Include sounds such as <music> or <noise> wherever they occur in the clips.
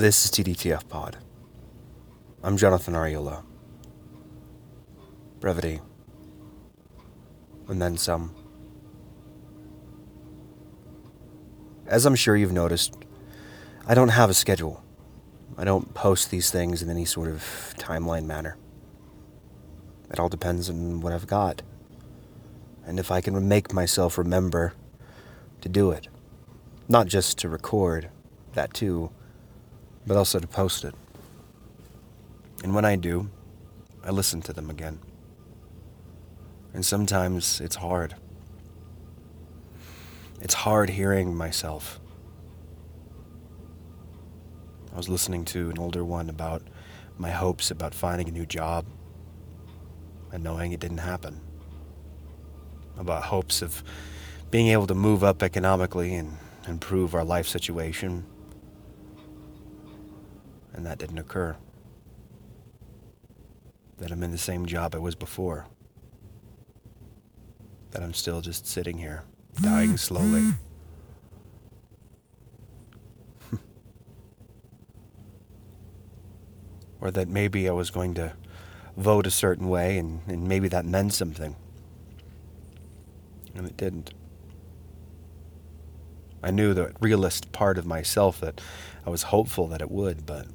This is TDTF Pod. I'm Jonathan Ariola. Brevity. And then some. As I'm sure you've noticed, I don't have a schedule. I don't post these things in any sort of timeline manner. It all depends on what I've got. And if I can make myself remember to do it. Not just to record, that too, but also to post it. And when I do, I listen to them again. And sometimes it's hard. It's hard hearing myself. I was listening to an older one about my hopes about finding a new job and knowing it didn't happen. About hopes of being able to move up economically and improve our life situation. And that didn't occur. That I'm in the same job I was before. That I'm still just sitting here, mm-hmm. dying slowly. Mm-hmm. <laughs> or that maybe I was going to vote a certain way and, and maybe that meant something. And it didn't. I knew the realist part of myself that I was hopeful that it would, but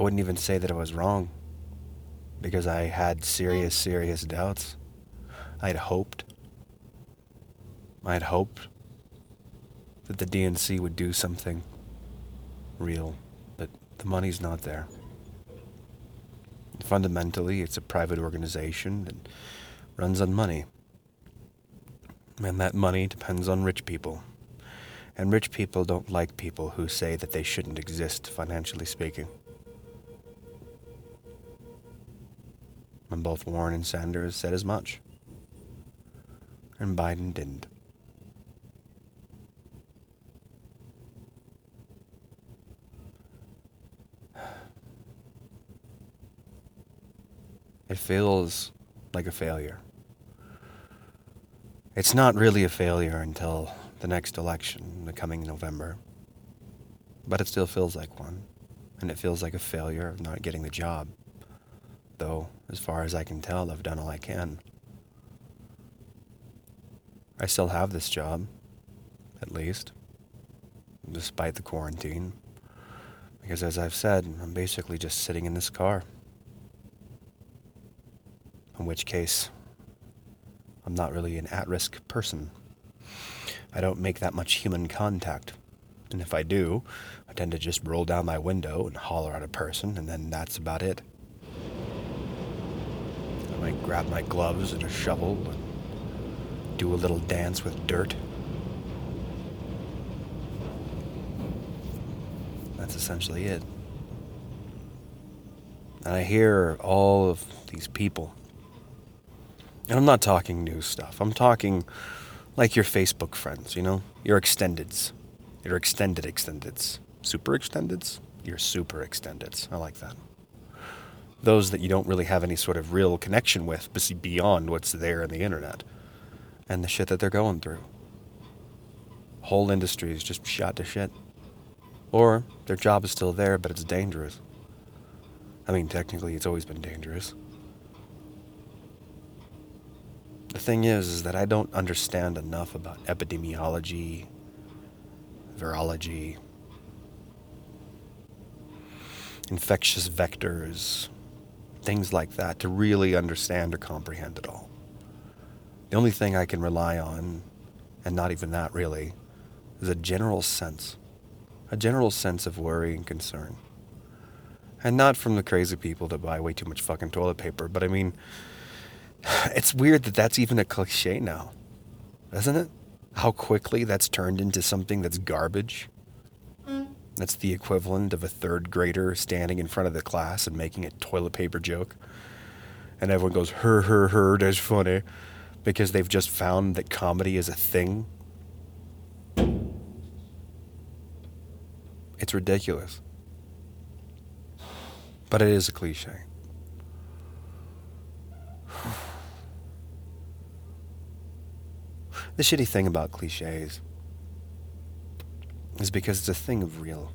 I wouldn't even say that I was wrong because I had serious, serious doubts. I had hoped. I had hoped that the DNC would do something real, but the money's not there. Fundamentally, it's a private organization that runs on money. And that money depends on rich people. And rich people don't like people who say that they shouldn't exist, financially speaking. And both Warren and Sanders said as much. And Biden didn't. It feels like a failure. It's not really a failure until the next election, the coming November. But it still feels like one. And it feels like a failure of not getting the job. Though, as far as I can tell, I've done all I can. I still have this job, at least, despite the quarantine. Because as I've said, I'm basically just sitting in this car. In which case, I'm not really an at risk person. I don't make that much human contact. And if I do, I tend to just roll down my window and holler at a person, and then that's about it. I grab my gloves and a shovel and do a little dance with dirt. That's essentially it. And I hear all of these people and I'm not talking new stuff. I'm talking like your Facebook friends, you know? Your extendeds. Your extended extendeds. Super extendeds? Your super extendeds. I like that. Those that you don't really have any sort of real connection with beyond what's there in the internet and the shit that they're going through. Whole industry is just shot to shit. Or their job is still there, but it's dangerous. I mean, technically, it's always been dangerous. The thing is, is that I don't understand enough about epidemiology, virology, infectious vectors, things like that to really understand or comprehend it all. The only thing I can rely on, and not even that really, is a general sense. A general sense of worry and concern. And not from the crazy people that buy way too much fucking toilet paper, but I mean, <sighs> it's weird that that's even a cliche now, isn't it? How quickly that's turned into something that's garbage. That's the equivalent of a third grader standing in front of the class and making a toilet paper joke. And everyone goes, her, her, her, that's funny. Because they've just found that comedy is a thing. It's ridiculous. But it is a cliche. <sighs> The shitty thing about cliches is because it's a thing of real,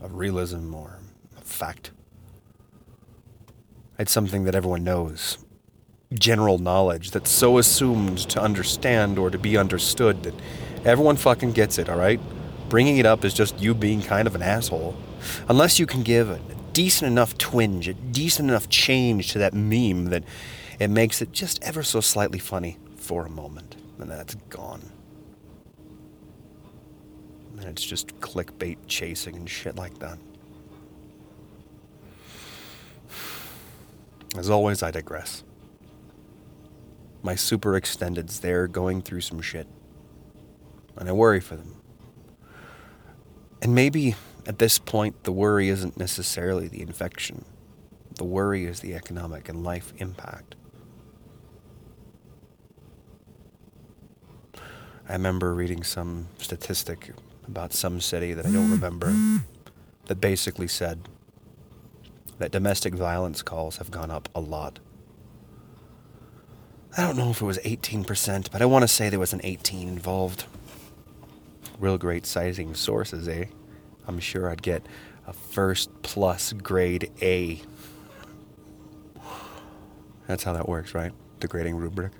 of realism or of fact. It's something that everyone knows, general knowledge that's so assumed to understand or to be understood that everyone fucking gets it, alright? Bringing it up is just you being kind of an asshole. Unless you can give a decent enough twinge, a decent enough change to that meme that it makes it just ever so slightly funny for a moment, and then it's gone. And it's just clickbait chasing and shit like that. As always, I digress. My super extendeds, they're going through some shit. And I worry for them. And maybe at this point, the worry isn't necessarily the infection, the worry is the economic and life impact. I remember reading some statistic about some city that I don't remember that basically said that domestic violence calls have gone up a lot. I don't know if it was 18%, but I want to say there was an 18 involved. Real great sizing sources, eh? I'm sure I'd get a first plus grade A. That's how that works, right? The grading rubric.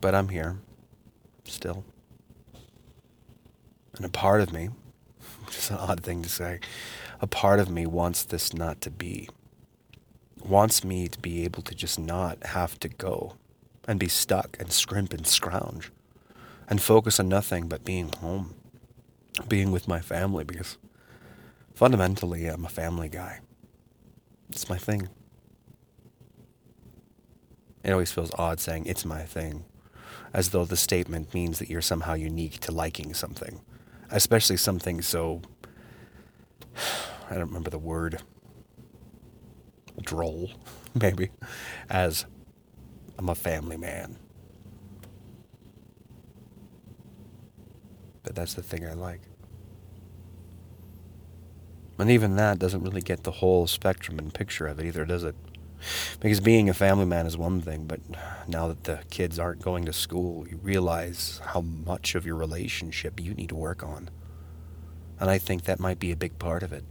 But I'm here, still. And a part of me, <laughs> which is an odd thing to say, a part of me wants this not to be. Wants me to be able to just not have to go and be stuck and scrimp and scrounge and focus on nothing but being home, being with my family because fundamentally I'm a family guy. It's my thing. It always feels odd saying it's my thing, as though the statement means that you're somehow unique to liking something especially something so <sighs> I don't remember the word droll <laughs> maybe as I'm a family man. But that's the thing I like. And even that doesn't really get the whole spectrum and picture of it either, does it? Because being a family man is one thing, but now that the kids aren't going to school, you realize how much of your relationship you need to work on. And I think that might be a big part of it.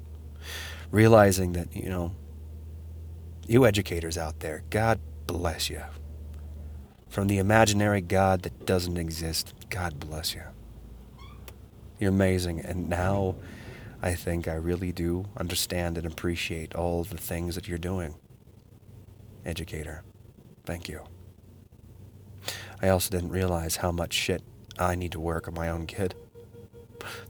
Realizing that, you know, you educators out there, God bless you. From the imaginary God that doesn't exist, God bless you. You're amazing. And now I think I really do understand and appreciate all the things that you're doing educator. Thank you. I also didn't realize how much shit I need to work on my own kid.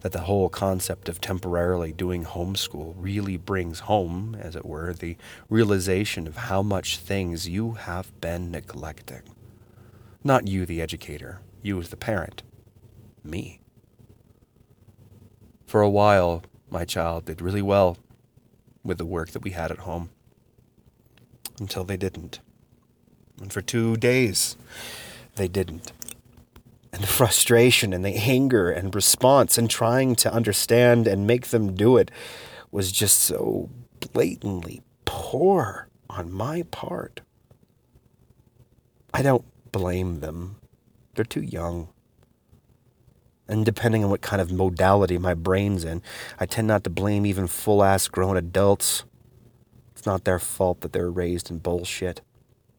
That the whole concept of temporarily doing homeschool really brings home, as it were, the realization of how much things you have been neglecting. Not you, the educator, you as the parent, me. For a while, my child did really well with the work that we had at home until they didn't. And for two days, they didn't. And the frustration and the anger and response and trying to understand and make them do it was just so blatantly poor on my part. I don't blame them. They're too young. And depending on what kind of modality my brain's in, I tend not to blame even full ass grown adults it's not their fault that they're raised in bullshit.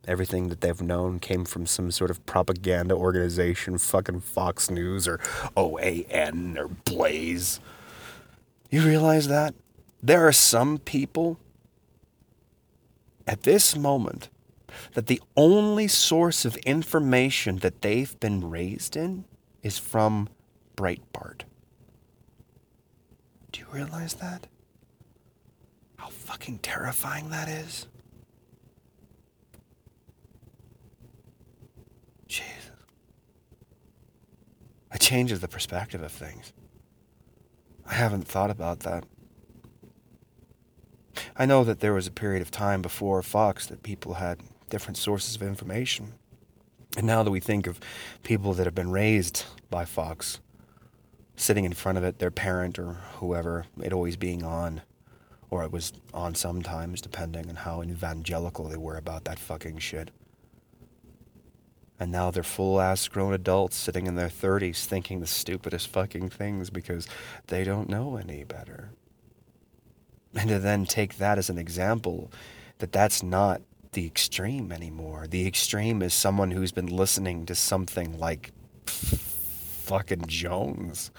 Everything that they've known came from some sort of propaganda organization, fucking Fox News or OAN or Blaze. You realize that? There are some people at this moment that the only source of information that they've been raised in is from Breitbart. Do you realize that? Fucking terrifying that is. Jesus. It changes the perspective of things. I haven't thought about that. I know that there was a period of time before Fox that people had different sources of information. And now that we think of people that have been raised by Fox, sitting in front of it, their parent or whoever, it always being on, or it was on sometimes, depending on how evangelical they were about that fucking shit. And now they're full ass grown adults sitting in their 30s thinking the stupidest fucking things because they don't know any better. And to then take that as an example that that's not the extreme anymore. The extreme is someone who's been listening to something like fucking Jones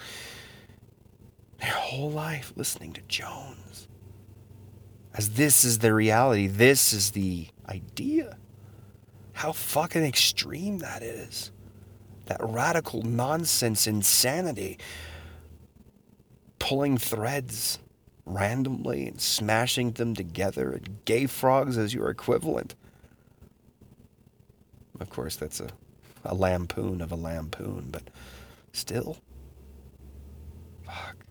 their whole life listening to Jones. As this is the reality, this is the idea. How fucking extreme that is. That radical nonsense insanity. Pulling threads randomly and smashing them together and gay frogs as your equivalent. Of course, that's a, a lampoon of a lampoon, but still. Fuck.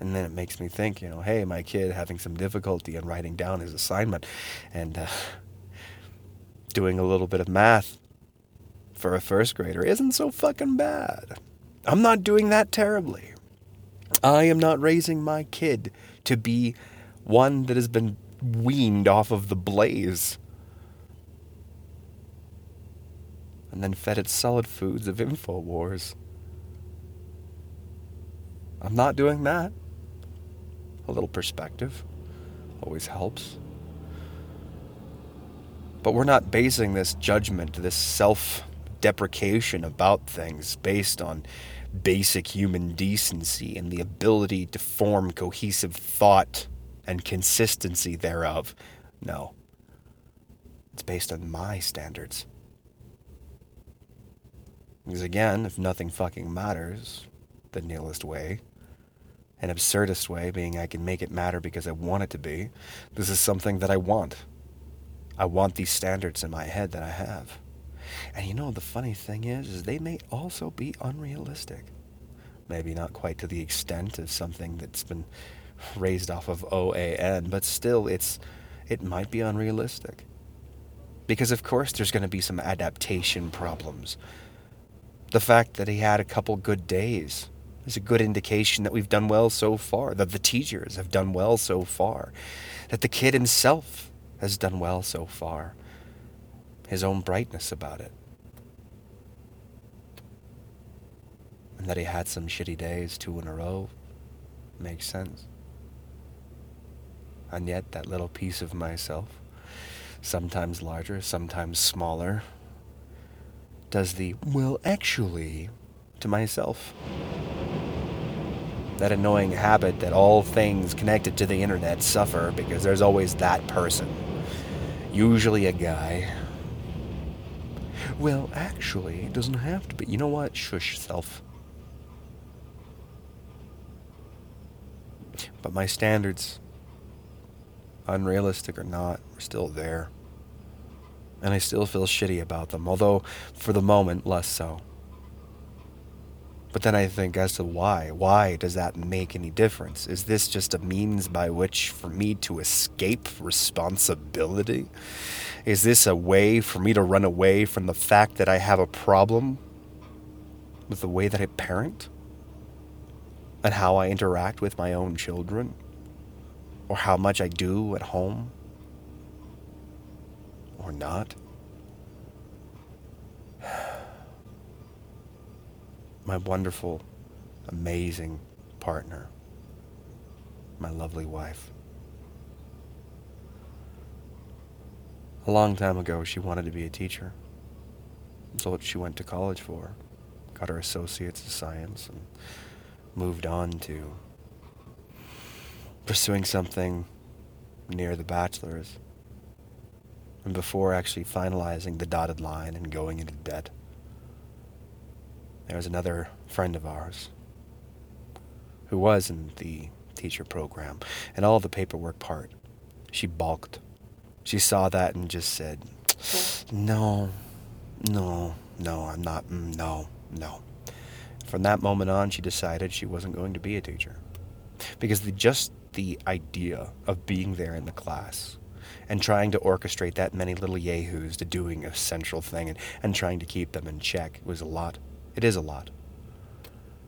And then it makes me think, you know, hey, my kid having some difficulty in writing down his assignment and uh, doing a little bit of math for a first grader isn't so fucking bad. I'm not doing that terribly. I am not raising my kid to be one that has been weaned off of the blaze and then fed its solid foods of InfoWars. I'm not doing that. A little perspective always helps. But we're not basing this judgment, this self deprecation about things based on basic human decency and the ability to form cohesive thought and consistency thereof. No. It's based on my standards. Because again, if nothing fucking matters, the nihilist way, an absurdist way, being I can make it matter because I want it to be. This is something that I want. I want these standards in my head that I have. And you know, the funny thing is, is they may also be unrealistic. Maybe not quite to the extent of something that's been raised off of OAN, but still, it's it might be unrealistic. Because of course, there's going to be some adaptation problems. The fact that he had a couple good days is a good indication that we've done well so far, that the teachers have done well so far, that the kid himself has done well so far, his own brightness about it. And that he had some shitty days, two in a row, makes sense. And yet, that little piece of myself, sometimes larger, sometimes smaller, does the, well, actually, to myself that annoying habit that all things connected to the internet suffer because there's always that person. Usually a guy. Well, actually, it doesn't have to be. You know what? Shush self. But my standards, unrealistic or not, are still there. And I still feel shitty about them, although for the moment, less so. But then I think as to why. Why does that make any difference? Is this just a means by which for me to escape responsibility? Is this a way for me to run away from the fact that I have a problem with the way that I parent? And how I interact with my own children? Or how much I do at home? Or not? My wonderful, amazing partner, my lovely wife. A long time ago, she wanted to be a teacher. That's what she went to college for. Got her associates in science and moved on to pursuing something near the bachelor's. And before actually finalizing the dotted line and going into debt. There was another friend of ours who was in the teacher program and all the paperwork part. She balked. She saw that and just said, No, no, no, I'm not, mm, no, no. From that moment on, she decided she wasn't going to be a teacher. Because the, just the idea of being there in the class and trying to orchestrate that many little yahoos to doing a central thing and, and trying to keep them in check was a lot. It is a lot.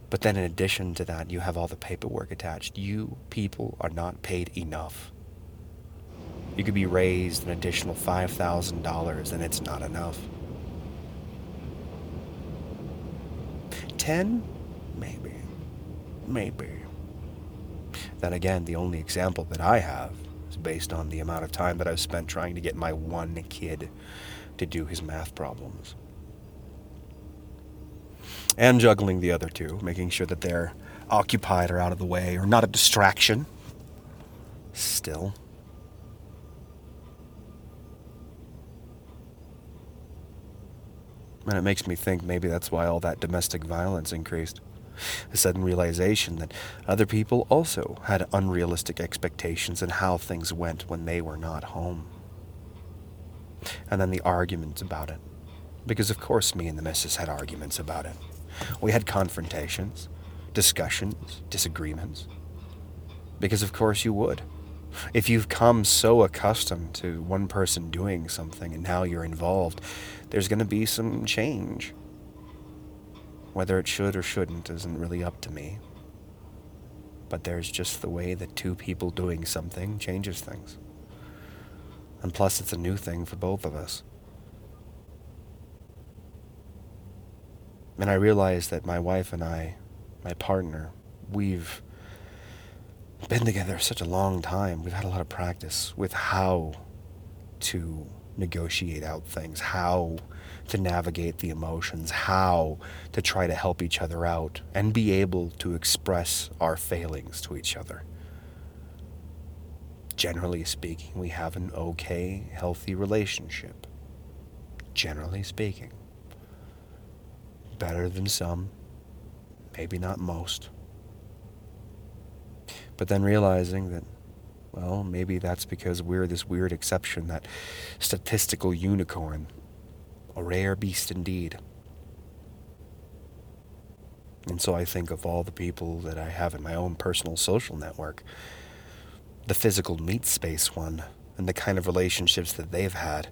But then, in addition to that, you have all the paperwork attached. You people are not paid enough. you could be raised an additional $5,000 and it's not enough. 10? Maybe. Maybe. Then again, the only example that I have is based on the amount of time that I've spent trying to get my one kid to do his math problems. And juggling the other two, making sure that they're occupied or out of the way or not a distraction. Still. And it makes me think maybe that's why all that domestic violence increased. A sudden realization that other people also had unrealistic expectations in how things went when they were not home. And then the arguments about it. Because, of course, me and the missus had arguments about it. We had confrontations, discussions, disagreements. Because, of course, you would. If you've come so accustomed to one person doing something and now you're involved, there's going to be some change. Whether it should or shouldn't isn't really up to me. But there's just the way that two people doing something changes things. And plus, it's a new thing for both of us. And I realize that my wife and I, my partner, we've been together such a long time. We've had a lot of practice with how to negotiate out things, how to navigate the emotions, how to try to help each other out, and be able to express our failings to each other. Generally speaking, we have an okay, healthy relationship. Generally speaking. Better than some, maybe not most. But then realizing that well, maybe that's because we're this weird exception, that statistical unicorn. A rare beast indeed. And so I think of all the people that I have in my own personal social network, the physical meat space one, and the kind of relationships that they've had,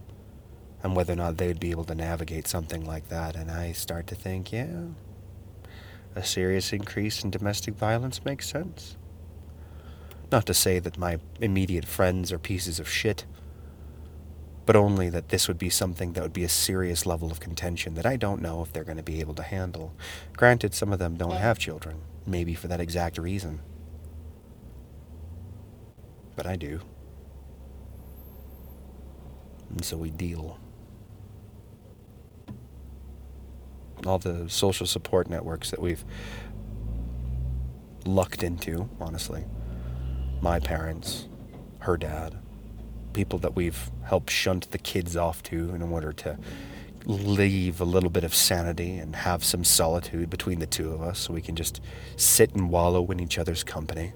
and whether or not they'd be able to navigate something like that. And I start to think, yeah, a serious increase in domestic violence makes sense. Not to say that my immediate friends are pieces of shit, but only that this would be something that would be a serious level of contention that I don't know if they're going to be able to handle. Granted, some of them don't have children, maybe for that exact reason. But I do. And so we deal. All the social support networks that we've lucked into, honestly. My parents, her dad, people that we've helped shunt the kids off to in order to leave a little bit of sanity and have some solitude between the two of us so we can just sit and wallow in each other's company.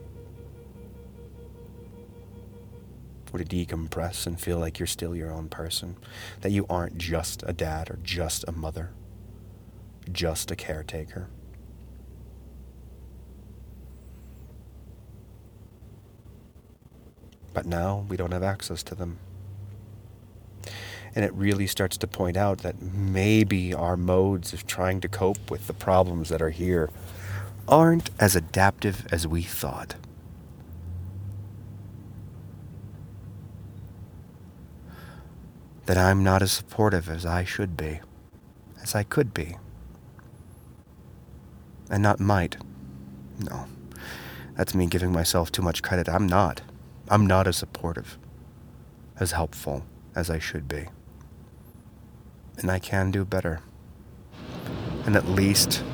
Or to decompress and feel like you're still your own person, that you aren't just a dad or just a mother, just a caretaker. But now we don't have access to them. And it really starts to point out that maybe our modes of trying to cope with the problems that are here aren't as adaptive as we thought. That I'm not as supportive as I should be, as I could be. And not might. No. That's me giving myself too much credit. I'm not. I'm not as supportive, as helpful as I should be. And I can do better. And at least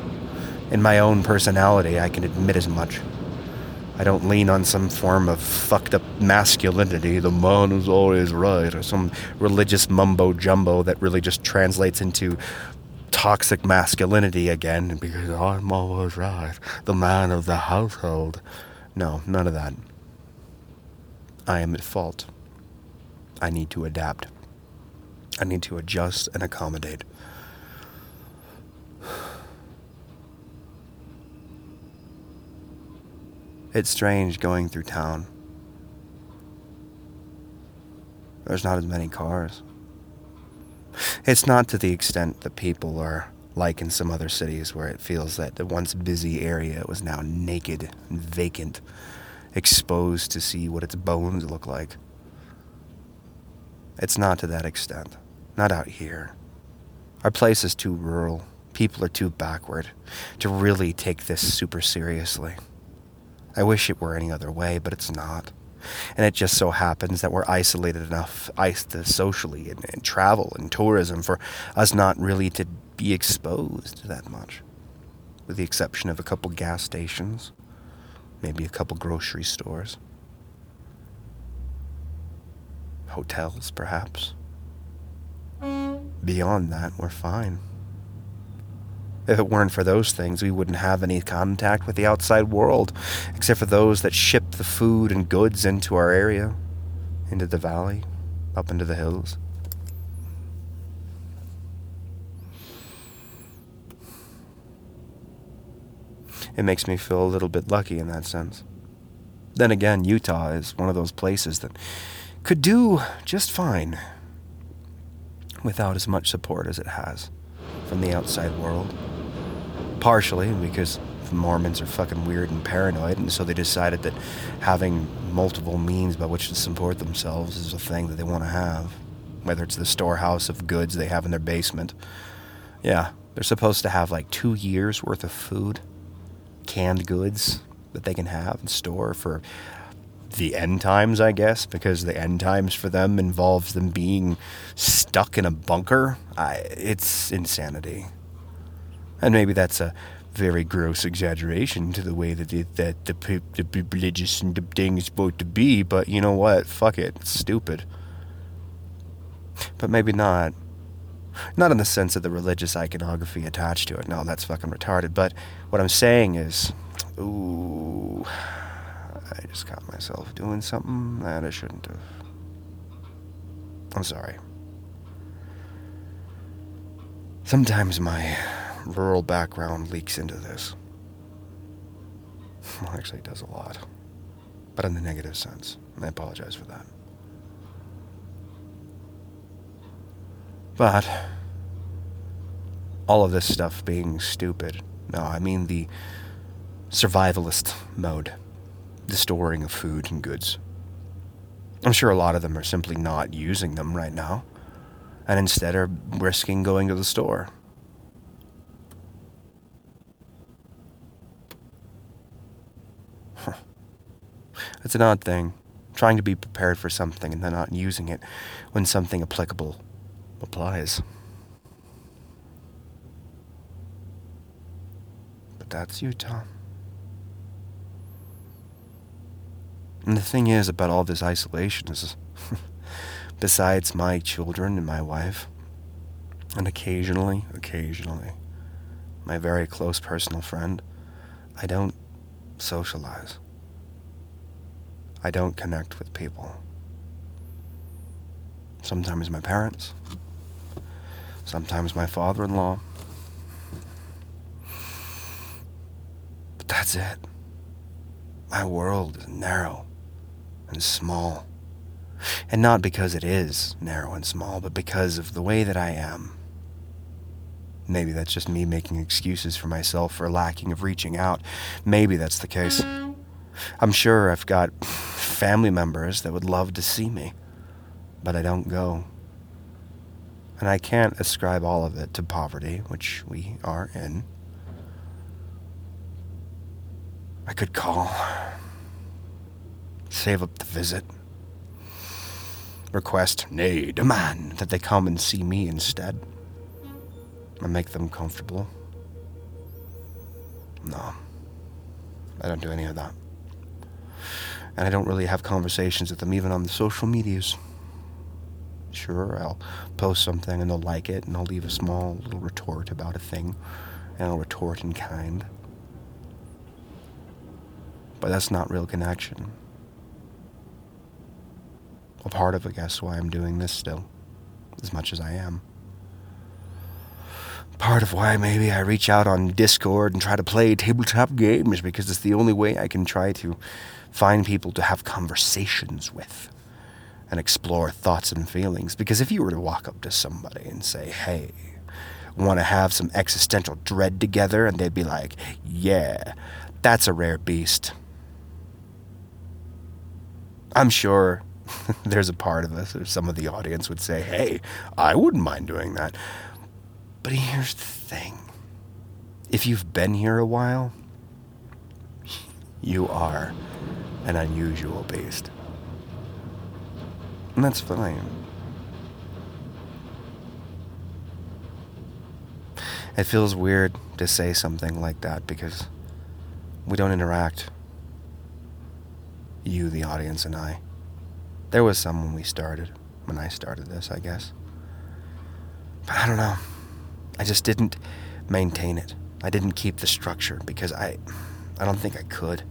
in my own personality, I can admit as much. I don't lean on some form of fucked up masculinity, the man is always right, or some religious mumbo jumbo that really just translates into toxic masculinity again because oh, I'm always right, the man of the household. No, none of that. I am at fault. I need to adapt. I need to adjust and accommodate. It's strange going through town. There's not as many cars. It's not to the extent that people are like in some other cities where it feels that the once busy area was now naked and vacant exposed to see what its bones look like. It's not to that extent. Not out here. Our place is too rural. People are too backward to really take this super seriously. I wish it were any other way, but it's not. And it just so happens that we're isolated enough uh, socially and, and travel and tourism for us not really to be exposed that much, with the exception of a couple gas stations, maybe a couple grocery stores, hotels, perhaps. Beyond that, we're fine. If it weren't for those things, we wouldn't have any contact with the outside world, except for those that ship the food and goods into our area, into the valley, up into the hills. It makes me feel a little bit lucky in that sense. Then again, Utah is one of those places that could do just fine without as much support as it has from the outside world. Partially because Mormons are fucking weird and paranoid, and so they decided that having multiple means by which to support themselves is a thing that they want to have. Whether it's the storehouse of goods they have in their basement. Yeah, they're supposed to have like two years worth of food, canned goods that they can have and store for the end times, I guess, because the end times for them involves them being stuck in a bunker. I, it's insanity. And maybe that's a very gross exaggeration to the way that the, that the, the religious and the thing is supposed to be, but you know what? Fuck it. It's stupid. But maybe not. Not in the sense of the religious iconography attached to it. No, that's fucking retarded. But what I'm saying is, ooh. I just caught myself doing something that I shouldn't have. I'm sorry. Sometimes my rural background leaks into this. <laughs> Well, actually, it does a lot. But in the negative sense. And I apologize for that. But all of this stuff being stupid. No, I mean the survivalist mode the storing of food and goods. I'm sure a lot of them are simply not using them right now, and instead are risking going to the store. Huh. It's an odd thing, trying to be prepared for something and then not using it when something applicable applies. But that's you, Tom. And the thing is about all this isolation is, <laughs> besides my children and my wife, and occasionally, occasionally, my very close personal friend, I don't socialize. I don't connect with people. Sometimes my parents, sometimes my father in law. But that's it. My world is narrow and small. And not because it is narrow and small, but because of the way that I am. Maybe that's just me making excuses for myself for lacking of reaching out. Maybe that's the case. I'm sure I've got family members that would love to see me, but I don't go. And I can't ascribe all of it to poverty, which we are in. I could call save up the visit. Request, nay, demand that they come and see me instead. And make them comfortable. No. I don't do any of that. And I don't really have conversations with them even on the social medias. Sure, I'll post something and they'll like it and I'll leave a small little retort about a thing. And I'll retort in kind. But that's not real connection a part of, I guess, why I'm doing this still, as much as I am. Part of why maybe I reach out on Discord and try to play tabletop games because it's the only way I can try to find people to have conversations with and explore thoughts and feelings. Because if you were to walk up to somebody and say, hey, want to have some existential dread together, and they'd be like, yeah, that's a rare beast. I'm sure <laughs> there's a part of us, or some of the audience would say, hey, I wouldn't mind doing that. But here's the thing if you've been here a while, you are an unusual beast. And that's fine. It feels weird to say something like that because we don't interact. You, the audience, and I. There was some when we started, when I started this, I guess. But I don't know. I just didn't maintain it. I didn't keep the structure because I I don't think I could.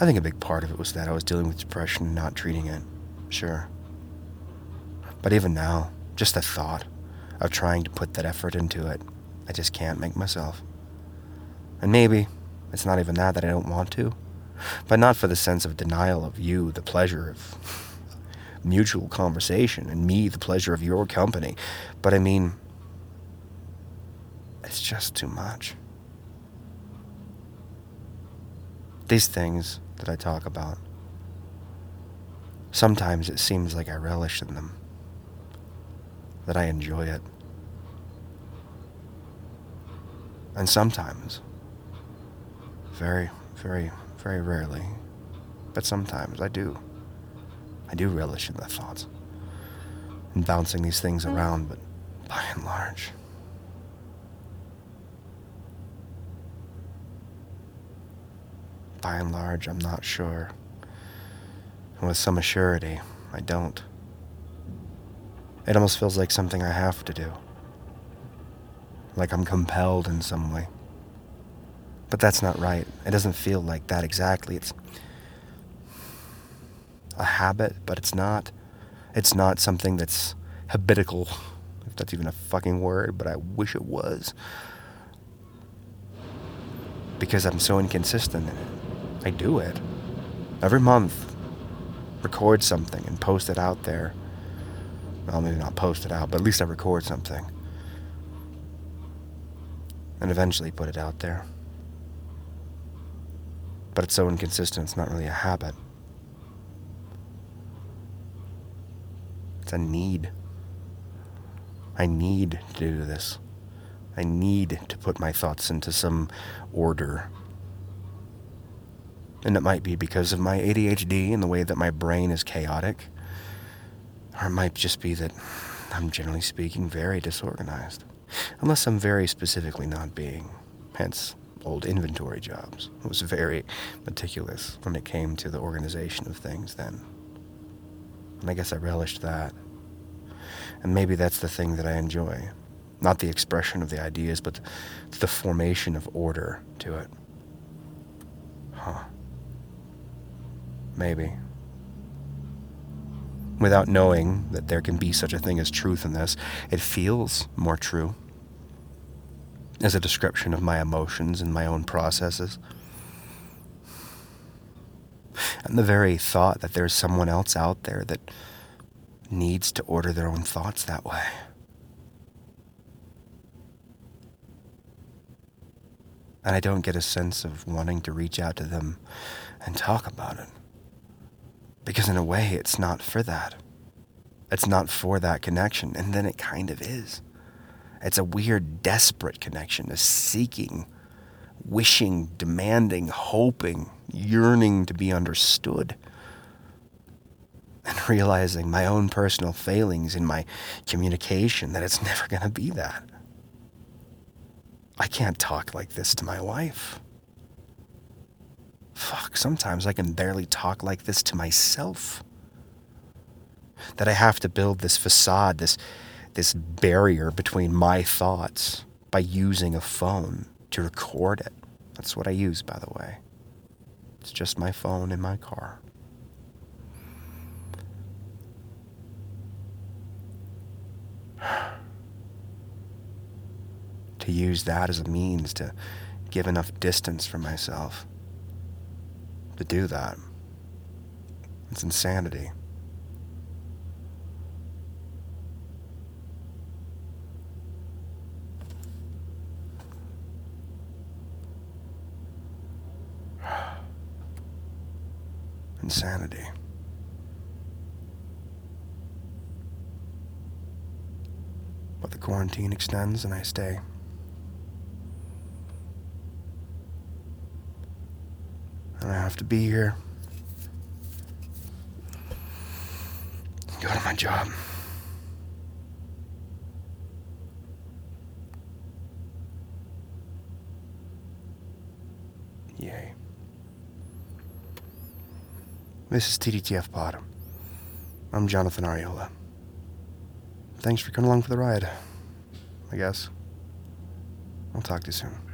I think a big part of it was that I was dealing with depression and not treating it. Sure. But even now, just the thought of trying to put that effort into it, I just can't make myself. And maybe it's not even that that I don't want to, but not for the sense of denial of you, the pleasure of mutual conversation, and me, the pleasure of your company. But I mean, it's just too much. These things that I talk about, sometimes it seems like I relish in them, that I enjoy it. And sometimes, very, very, very rarely, but sometimes I do. I do relish in the thoughts and bouncing these things hmm. around, but by and large, by and large, I'm not sure. And with some assurity, I don't. It almost feels like something I have to do. Like I'm compelled in some way. But that's not right. It doesn't feel like that exactly. It's a habit, but it's not. It's not something that's habitual, <laughs> if that's even a fucking word, but I wish it was. Because I'm so inconsistent in it. I do it. Every month, record something and post it out there. Well, maybe not post it out, but at least I record something. And eventually put it out there. But it's so inconsistent, it's not really a habit. It's a need. I need to do this. I need to put my thoughts into some order. And it might be because of my ADHD and the way that my brain is chaotic. Or it might just be that I'm generally speaking very disorganized. Unless I'm very specifically not being. Hence, old inventory jobs. I was very meticulous when it came to the organization of things then. And I guess I relished that. And maybe that's the thing that I enjoy. Not the expression of the ideas, but the formation of order to it. Huh. Maybe. Without knowing that there can be such a thing as truth in this, it feels more true as a description of my emotions and my own processes. And the very thought that there's someone else out there that needs to order their own thoughts that way. And I don't get a sense of wanting to reach out to them and talk about it. Because in a way, it's not for that. It's not for that connection. And then it kind of is. It's a weird, desperate connection, a seeking, wishing, demanding, hoping, yearning to be understood. And <laughs> realizing my own personal failings in my communication that it's <laughs> never going to be that. I can't talk like this to my wife. Fuck, sometimes I can barely talk like this to myself. That I have to build this facade, this this barrier between my thoughts by using a phone to record it. That's what I use, by the way. It's just my phone in my car. <sighs> to use that as a means to give enough distance for myself to do that. It's insanity. <sighs> insanity. But the quarantine extends and I stay. To be here. Go to my job. Yay. This is TDTF Pod. I'm Jonathan Ariola. Thanks for coming along for the ride. I guess. I'll talk to you soon.